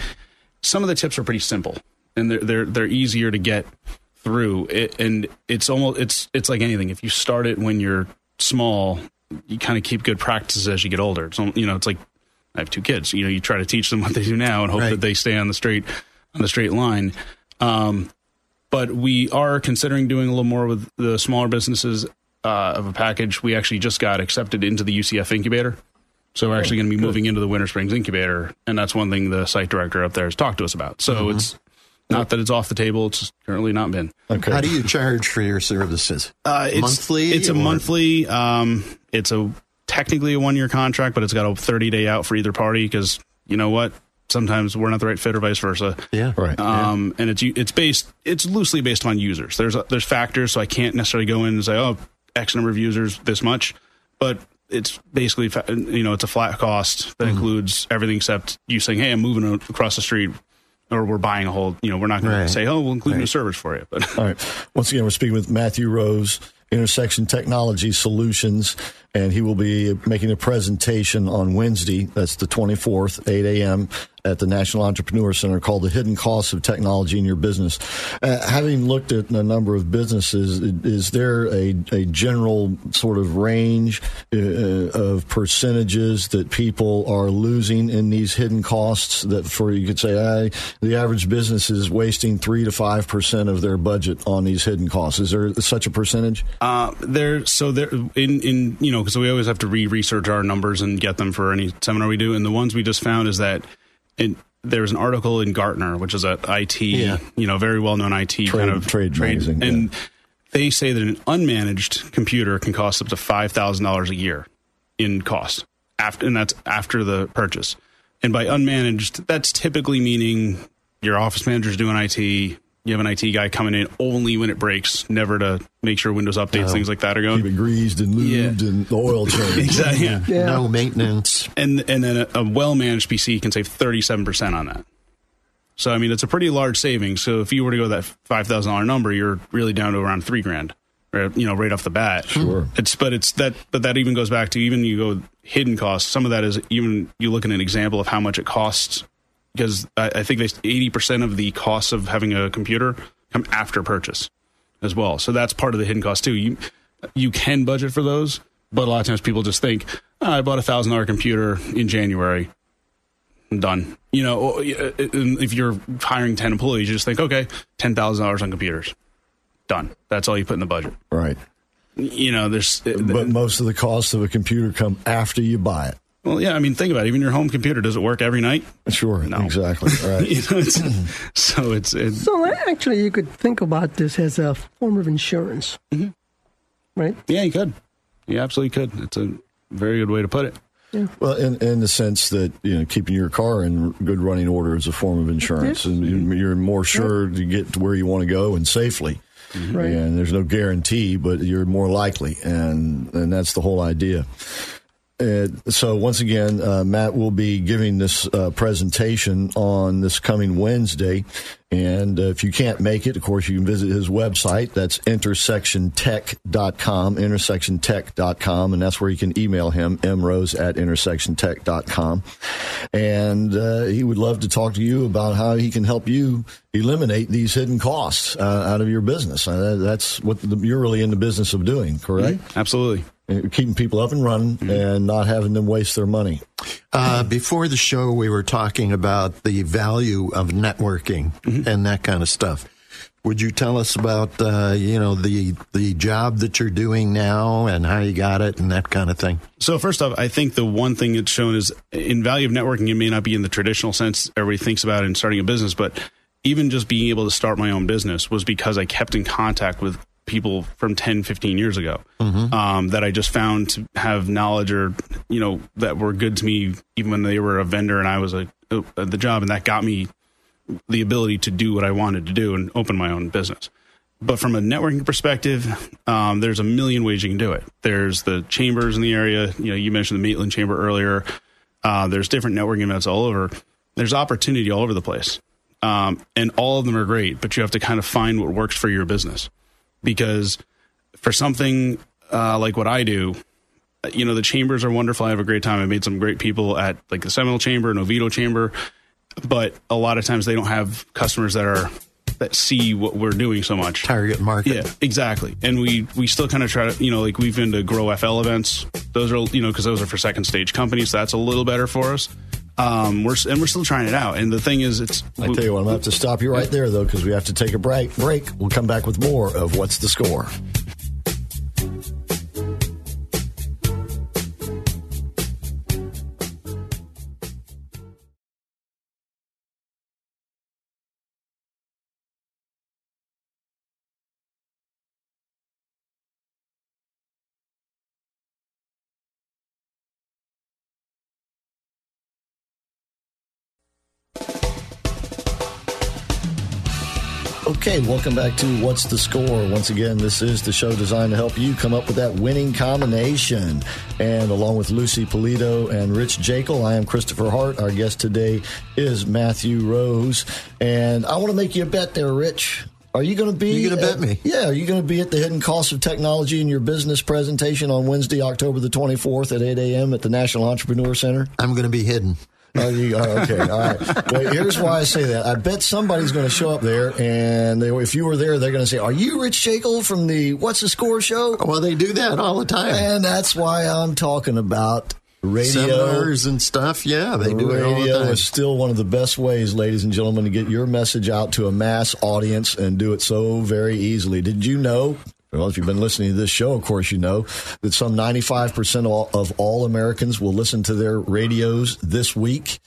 some of the tips are pretty simple and they're they're they're easier to get through. It, and it's almost it's it's like anything. If you start it when you're small, you kind of keep good practices as you get older. It's you know it's like I have two kids. You know you try to teach them what they do now and hope Right. that they stay on the straight on the straight line. Um, but we are considering doing a little more with the smaller businesses uh, of a package. We actually just got accepted into the UCF incubator. So we're actually going to be moving into the Winter Springs incubator. And that's one thing the site director up there has talked to us about. So it's not that it's off the table. It's currently not been. Okay. How do you charge for your services? Uh, it's, Monthly It's a or- monthly. Um, it's a technically a one year contract, but it's got a 30 day out for either party because you know what? Sometimes we're not the right fit or vice versa. Yeah. Right. Um, and it's it's based it's loosely based on users. There's there's factors, so I can't necessarily go in and say, oh, X number of users, this much, but it's basically you know it's a flat cost that includes everything except you saying, hey, I'm moving across the street, or we're buying a whole. You know, we're not going Right. to say, oh, we'll include new servers for you, but. All right. Once again, we're speaking with Matthew Rose, Intersection Technology Solutions, and he will be making a presentation on Wednesday. That's the 24th, 8 a.m. at the National Entrepreneur Center called The Hidden Costs of Technology in Your Business. Uh, having looked at a number of businesses, is there a, a general sort of range uh, of percentages that people are losing in these hidden costs that for you could say ah, the average business is wasting 3 to 5% of their budget on these hidden costs is there such a percentage Uh, there, so there in in you know because we always have to re-research our numbers and get them for any seminar we do. And the ones we just found is that in, there's an article in Gartner, which is a IT, Yeah. you know, very well known IT kind of trade magazine, and they say that an unmanaged computer can cost up to five thousand dollars a year in cost after, and that's after the purchase. And by unmanaged, that's typically meaning your office manager's doing IT. You have an IT guy coming in only when it breaks, never to make sure Windows updates, things like that are keep going. it greased and lubed Yeah. and the oil change Exactly. Yeah. Yeah. No maintenance. And and then a, a well managed PC can save thirty seven percent on that. So I mean, it's a pretty large savings. So if you were to go that five thousand dollar number, you're really down to around three grand, right, you know, right off the bat. Sure. It's but it's that but that even goes back to even you go hidden costs. Some of that is even you look at an example of how much it costs because I, I think eighty percent of the costs of having a computer come after purchase as well. So that's part of the hidden cost too. You you can budget for those, but a lot of times people just think, "Oh, I bought a thousand dollar computer in January. I'm done. You know, uh, uh if you're hiring ten employees, you just think, okay, ten thousand dollars on computers, done. That's all you put in the budget. right You know, there's uh, but most of the costs of a computer come after you buy it well, yeah. I mean, think about it. Even your home computer does it work every night? sure No. exactly right You know, it's, so it's, it's So actually, you could think about this as a form of insurance, mm-hmm. right? yeah, you could, you absolutely could. It's a very good way to put it. Yeah. Well, in, in the sense that you know, keeping your car in good running order is a form of insurance, and you- mm-hmm. you're more sure to get to where you want to go and safely. Mm-hmm. Right. And there's no guarantee, but you're more likely, and and that's the whole idea. Uh, so once again, uh, Matt will be giving this uh, presentation on this coming Wednesday. And uh, if you can't make it, of course, you can visit his website. That's intersectiontech.com, intersectiontech.com. And that's where you can email him, mrose at intersectiontech.com. And uh, he would love to talk to you about how he can help you eliminate these hidden costs uh, out of your business. That's what the, you're really in the business of doing, correct? Absolutely. Uh, keeping people up and running and not having them waste their money. Uh, before the show, we were talking about the value of networking and that kind of stuff. Would you tell us about uh, you know the the job that you're doing now and how you got it and that kind of thing? So first off, I think the one thing it's shown is in value of networking. It may not be in the traditional sense everybody thinks about in starting a business, but even just being able to start my own business was because I kept in contact with people from 10, 15 years ago um, that I just found to have knowledge or, you know, that were good to me even when they were a vendor and I was a, at the job. And that got me the ability to do what I wanted to do and open my own business. But from a networking perspective, um, there's a million ways you can do it. There's the chambers in the area. You know, you mentioned the Maitland Chamber earlier. Uh, there's different networking events all over. There's opportunity all over the place. Um, and all of them are great, but you have to kind of find what works for your business. Because for something uh, like what I do, you know, the chambers are wonderful. I have a great time. I made some great people at like the Seminole Chamber and Oviedo Chamber, but a lot of times they don't have customers that are that see what we're doing so much. Target market. Yeah, exactly. And we we still kind of try to, you know, like we've been to Grow FL events. Those are, you know, because those are for second stage companies. So that's a little better for us. Um, we're and we're still trying it out. And the thing is, it's I tell you what, I'm to have to stop you right there, though, because we have to take a break. Break. We'll come back with more of What's the Score. Okay, welcome back to What's the Score? Once again, this is the show designed to help you come up with that winning combination. And along with Lucy Polito and Rich Jekyll, I am Christopher Hart. Our guest today is Matthew Rose. And I want to make you a bet there, Rich. Are you going to be? You gonna bet me? Yeah, are you going to be at the Hidden cost of Technology in your business presentation on Wednesday, October the 24th at 8 a.m. at the National Entrepreneur Center? I'm going to be hidden. Oh, you, oh, okay, all right. Wait, here's why I say that. I bet somebody's going to show up there, and they, if you were there, they're going to say, "Are you Rich Jekyll from the What's the Score show?" Well, they do that all the time. And that's why I'm talking about radio. Seminars and stuff. Yeah, they do it all the Radio time. is still one of the best ways, ladies and gentlemen, to get your message out to a mass audience and do it so very easily. Did you know? Well, if you've been listening to this show, of course, you know that some 95% of all, Americans will listen to their radios this week.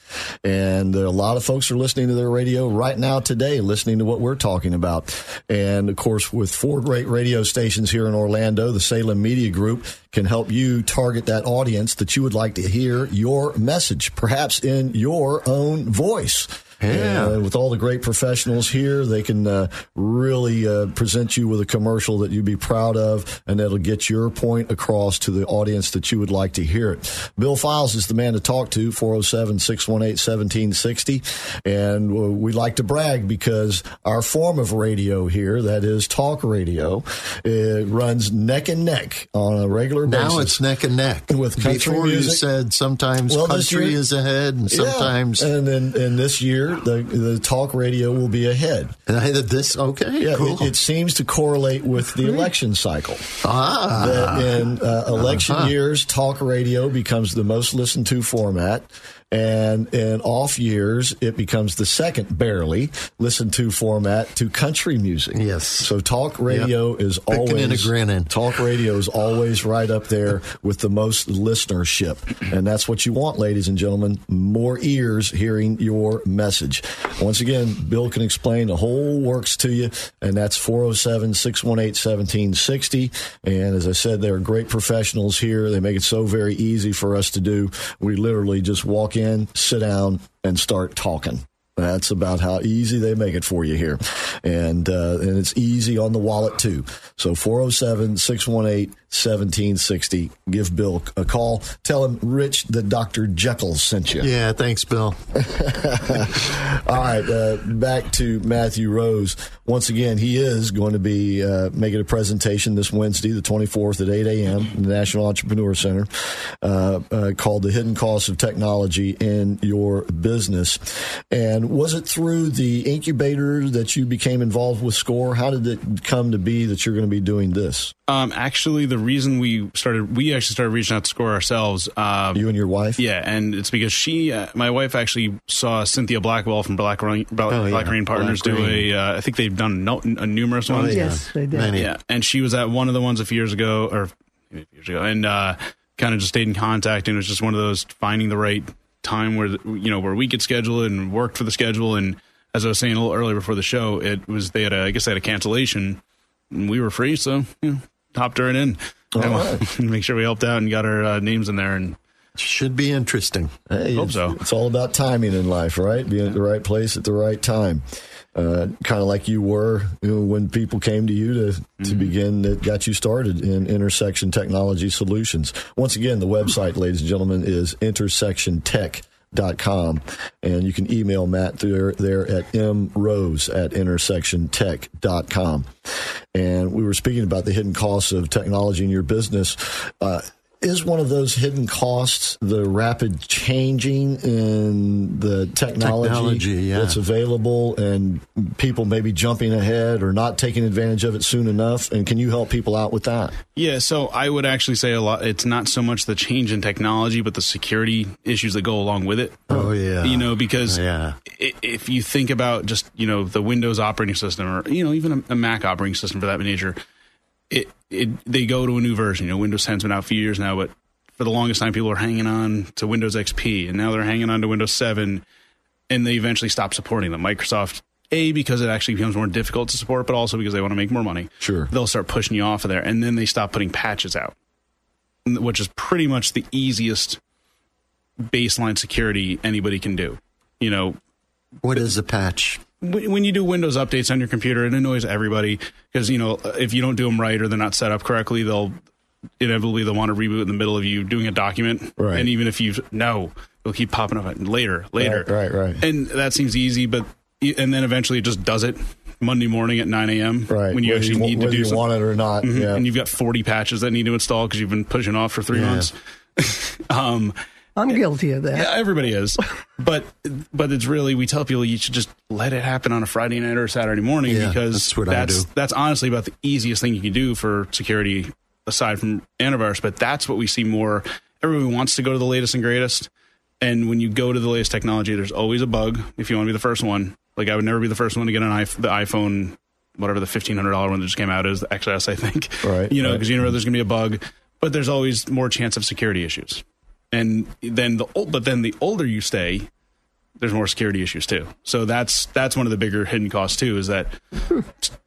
And a lot of folks are listening to their radio right now today, listening to what we're talking about. And of course, with four great radio stations here in Orlando, the Salem Media Group can help you target that audience that you would like to hear your message, perhaps in your own voice. Yeah. And with all the great professionals here, they can uh, really uh, present you with a commercial that you'd be proud of, and that'll get your point across to the audience that you would like to hear it. Bill Files is the man to talk to, 407 618 1760. And uh, we like to brag because our form of radio here, that is talk radio, it runs neck and neck on a regular basis. Now it's neck and neck. With country Before you said sometimes Well, country year- is ahead and sometimes Yeah. and then and this year the the talk radio will be ahead. and I this. Okay, Yeah, cool. it, it seems to correlate with the election cycle. ah, That in uh, election Uh-huh. years, talk radio becomes the most listened to format. And in off years, it becomes the second barely listened to format to country music. Yes. So talk radio is Picking always grinning. Talk radio is always right up there with the most listenership. And that's what you want, ladies and gentlemen. More ears hearing your message. Once again, Bill can explain the whole works to you. And that's 407 618 1760. And as I said, they're great professionals here. They make it so very easy for us to do. We literally just walk in, sit down, and start talking. That's about how easy they make it for you here. And uh, and it's easy on the wallet too. So 407 618 1760. Give Bill a call. Tell him Rich the Dr. Jekyll sent you. yeah. Thanks, Bill. All right, uh, back to Matthew Rose. Once again, he is going to be uh, making a presentation this Wednesday, the 24th at 8 a.m. in the National Entrepreneur Center uh, uh, called The Hidden Costs of Technology in Your Business. And was it through the incubator that you became involved with SCORE? How did it come to be that you're going to be doing this? Um, actually, the reason we started, we actually started reaching out to Score ourselves. Uh, You and your wife? yeah, and it's because she, uh, my wife, actually saw Cynthia Blackwell from Black Rain, Black, Oh, yeah. Black Rain Partners Black do Rain. a. Uh, I think they've done no, a numerous ones. yeah. Yes, they did. Many. Yeah, and she was at one of the ones a few years ago, or a few years ago, and uh, kind of just stayed in contact. And it was just one of those finding the right time where you know where we could schedule it and worked for the schedule. And as I was saying a little earlier before the show, it was they had a, I guess they had a cancellation, and we were free, so you know, hopped her in. right. Make sure we helped out and got our uh, names in there, and Should be interesting. Hey, Hope it's, so. it's all about timing in life, right? Being at the right place at the right time. Uh, kind of like you were you know, when people came to you to, to Mm-hmm. begin that got you started in Intersection Technology Solutions. Once again, the website, ladies and gentlemen, is intersectiontech.com. Dot com, and you can email Matt there, there at mrose at intersectiontech.com. And we were speaking about the hidden costs of technology in your business. Uh, is one of those hidden costs the rapid changing in the technology, Technology, yeah. that's available and people maybe jumping ahead or not taking advantage of it soon enough? And can you help people out with that? Yeah, so I would actually say a lot. It's not so much the change in technology, but the security issues that go along with it. Oh, yeah. You know, because Yeah. if you think about just you know the Windows operating system, or you know even a, a Mac operating system for that nature, it it they go to a new version. You know, Windows 10's been out for years now, but for the longest time, people are hanging on to Windows XP, and now they're hanging on to Windows 7, and they eventually stop supporting them. Microsoft. A because it actually becomes more difficult to support, but also because they want to make more money. Sure. they'll start pushing you off of there, and then they stop putting patches out which is pretty much the easiest baseline security anybody can do. You know, What is a patch? When you do Windows updates on your computer, it annoys everybody because you know if you don't do them right or they're not set up correctly, they'll inevitably they'll want to reboot in the middle of you doing a document. Right. And even if you no, it'll keep popping up later, later. Right, right, right. And that seems easy, but and then eventually it just does it Monday morning at 9 a.m. Right. when you whether actually wa- need to do you something. want it or not. Mhm. Yeah. And you've got 40 patches that need to install because you've been pushing off for three Yeah. months. um, I'm guilty of that. yeah, everybody is, but but it's really we tell people you should just let it happen on a Friday night or a Saturday morning Yeah, because that's what I that's do. that's honestly about the easiest thing you can do for security aside from antivirus. But that's what we see more. Everybody wants to go to the latest and greatest, and when you go to the latest technology, there's always a bug. If you want to be the first one, like I would never be the first one to get an iPhone, the iPhone, whatever the fifteen hundred dollar one that just came out is, the XS, I think. Right, You know, right. because you know there's going to be a bug, but there's always more chance of security issues and then the ol- but then the older you stay there's more security issues too so that's that's one of the bigger hidden costs too is that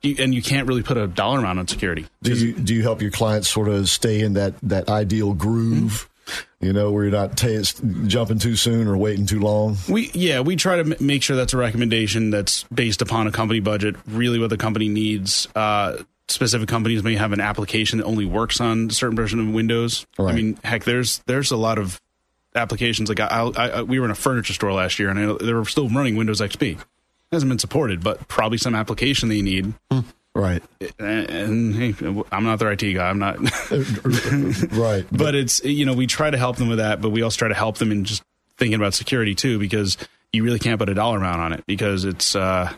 you, and you can't really put a dollar amount on security Do you do you help your clients sort of stay in that that ideal groove? You know, where you're not ta jumping too soon or waiting too long. we yeah we try to m- make sure that's a recommendation that's based upon a company budget really what the company needs uh specific companies may have an application that only works on a certain version of windows. I mean heck there's there's a lot of applications. Like I, I, I we were in a furniture store last year and I, they were still running windows xp It hasn't been supported but probably some application they need. Right. and, and hey, I'm not their IT guy. I'm not, Right. but it's you know we try to help them with that, but we also try to help them in just thinking about security too, because you really can't put a dollar amount on it because it's uh,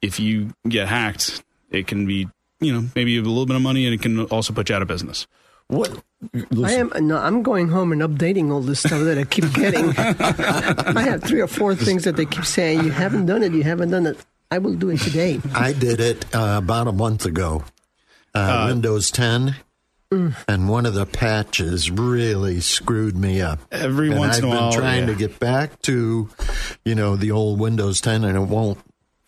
if you get hacked, it can be you know maybe you have a little bit of money and it can also put you out of business. What? I am no. I'm going home and updating all this stuff that I keep getting. I have three or four things that they keep saying you haven't done it. You haven't done it. I will do it today. I did it uh, about a month ago. Uh, Windows 10. And one of the patches really screwed me up. Every and once I've in a been trying yeah. to get back to, you know, the old Windows 10, and it won't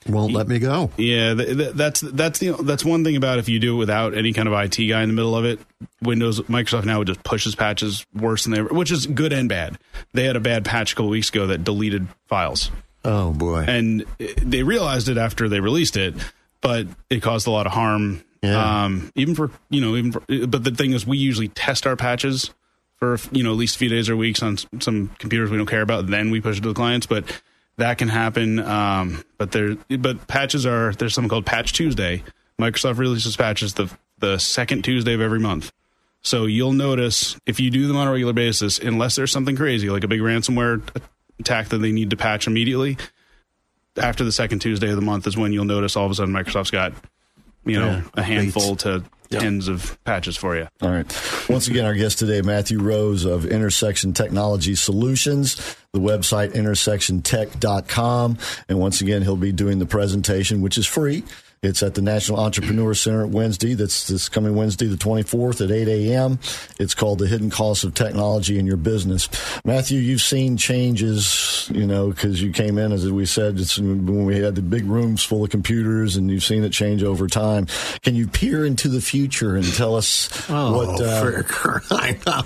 won't let me go. Yeah, th- th- that's that's the that's one thing about if you do it without any kind of IT guy in the middle of it. Windows Microsoft now just pushes patches worse than they ever, which is good and bad. They had a bad patch a couple weeks ago that deleted files, Oh boy! and they realized it after they released it, but it caused a lot of harm. Yeah. Um, even for you know, even for, but the thing is, we usually test our patches for you know at least a few days or weeks on some computers we don't care about. Then we push it to the clients, but that can happen. Um, but there, but patches are there's something called Patch Tuesday. Microsoft releases patches the the second Tuesday of every month. So you'll notice if you do them on a regular basis, unless there's something crazy like a big ransomware attack that they need to patch immediately, after the second Tuesday of the month is when you'll notice all of a sudden Microsoft's got you know Yeah, a handful to tens of patches for you. All right. Once again, our guest today, Matthew Rose of Intersection Technology Solutions, the website intersectiontech.com. And once again, he'll be doing the presentation, which is free. It's at the National Entrepreneur Center Wednesday. That's this coming Wednesday, the 24th at 8 a.m. It's called The Hidden Costs of Technology in Your Business. Matthew, you've seen changes, you know, because you came in, as we said, it's when we had the big rooms full of computers and you've seen it change over time. Can you peer into the future and tell us oh, what. Uh,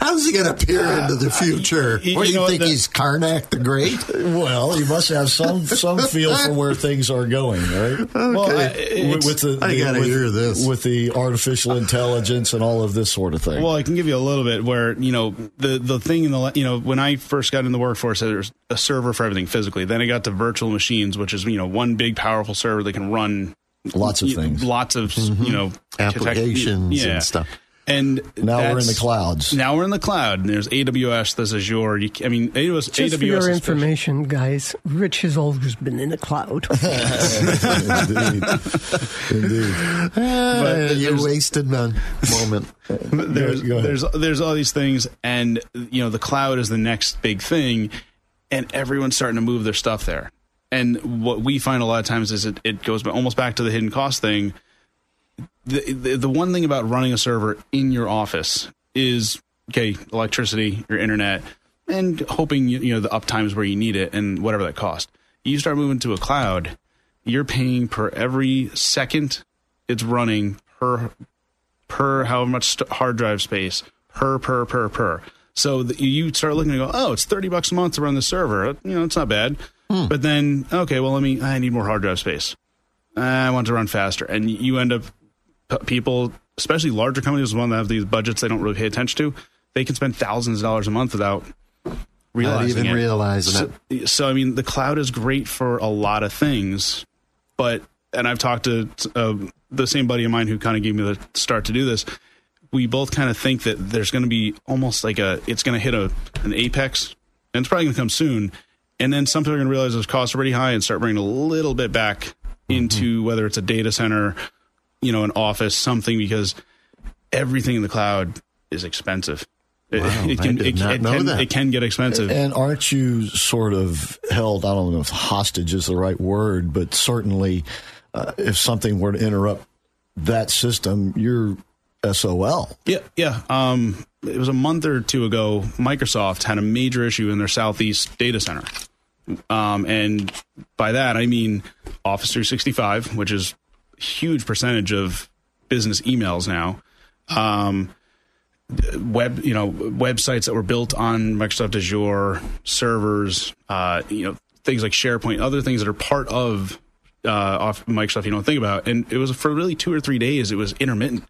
how's he going to peer into the future? What do you, you think? The, he's Karnak the Great? Well, you must have some some feel for where things are going, right? Okay. Well, I, with the, I gotta with, hear this with the artificial intelligence and all of this sort of thing. Well, I can give you a little bit where you know the the thing in the you know when I first got in the workforce, there's a server for everything physically. Then I got to virtual machines, which is you know one big powerful server that can run lots of things, lots of mm-hmm. you know applications yeah. and stuff. And now we're in the clouds. Now we're in the cloud. And there's AWS, there's Azure. You, I mean, AWS, Just AWS for your information, guys, Rich has always been in the cloud. Indeed. Indeed. Uh, you wasted my moment. there's, there's, there's all these things, and you know, the cloud is the next big thing, and everyone's starting to move their stuff there. And what we find a lot of times is it, it goes almost back to the hidden cost thing the, the, the one thing about running a server in your office is okay, electricity, your internet, and hoping you, you know the uptimes where you need it and whatever that cost. You start moving to a cloud, you're paying per every second it's running per per how much st- hard drive space per per per per. So you start looking and go, oh, it's thirty bucks a month to run the server. You know, it's not bad. Hmm. But then, okay, well, let me. I need more hard drive space. I want to run faster, and you end up people, especially larger companies, one that have these budgets they don't really pay attention to, they can spend thousands of dollars a month without realizing Not even it. realizing so, it. So, I mean, the cloud is great for a lot of things, but and I've talked to uh, the same buddy of mine who kind of gave me the start to do this. We both kind of think that there's going to be almost like a it's going to hit a an apex, and it's probably going to come soon. And then some people are going to realize those costs are pretty high and start bringing a little bit back mm-hmm. into whether it's a data center you know, an office, something because everything in the cloud is expensive. Wow, it, it, can, it, it, can, it, can, get expensive. And aren't you sort of held, I don't know if hostage is the right word, but certainly uh, if something were to interrupt that system, you're SOL. Yeah, yeah. Um, it was a month or two ago, Microsoft had a major issue in their Southeast data center. Um, and by that, I mean Office 365, which is huge percentage of business emails now. Um, web, you know, websites that were built on Microsoft Azure servers, uh, you know, things like SharePoint, other things that are part of uh, off Microsoft you don't think about. And it was for really two or three days. It was intermittent.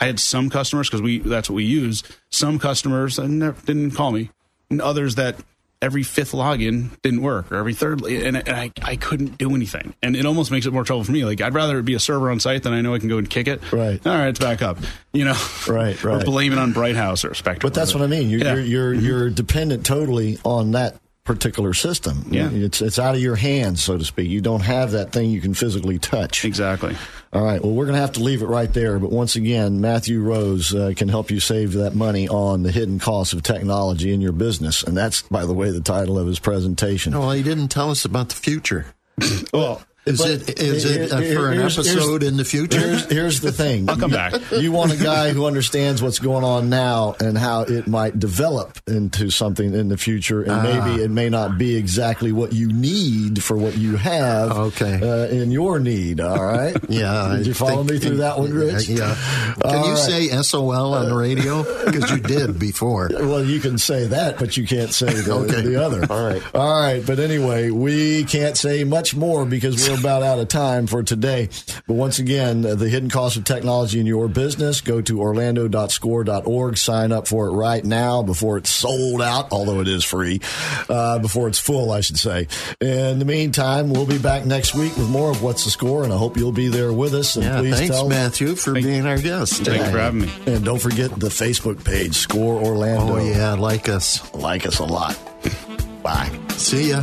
I had some customers because we that's what we use. Some customers never, didn't call me, and others that every fifth login didn't work or every third and, and I, I couldn't do anything. And it almost makes it more trouble for me. Like i'd rather it be a server on site than i know i can go and kick it. Right. All right it's back up. You know? Right right. or blame it on bright house or spectrum but that's what i mean. You're yeah. you're you're, mm-hmm. you're dependent totally on that particular system. Yeah. It's it's out of your hands, so to speak. You don't have that thing you can physically touch. Exactly. All right. Well, we're going to have to leave it right there. But once again, Matthew Rose uh, can help you save that money on the hidden costs of technology in your business. And that's, by the way, the title of his presentation. well, he didn't tell us about the future. well, is but it is it uh, for an episode in the future? Here's, here's the thing. I'll come back. You want a guy who understands what's going on now and how it might develop into something in the future, and maybe ah. it may not be exactly what you need for what you have. Okay. Uh, in your need. All right. yeah. Did you follow me through that one, Rich? Yeah. Can all you right. say SOL on the radio? Because you did before. Well, you can say that, but you can't say the, okay. the other. All right. All right. But anyway, we can't say much more because we're about out of time for today. But once again, the hidden cost of technology in your business, go to orlando.score.org. Sign up for it right now before it's sold out, although it is free, uh, before it's full, I should say. In the meantime, we'll be back next week with more of What's the Score, and I hope you'll be there with us. And yeah, please thanks, tell Matthew, for Thank, being our guest. Thanks for having me. And don't forget the Facebook page, Score Orlando. Oh, yeah, like us. Like us a lot. Bye. See ya.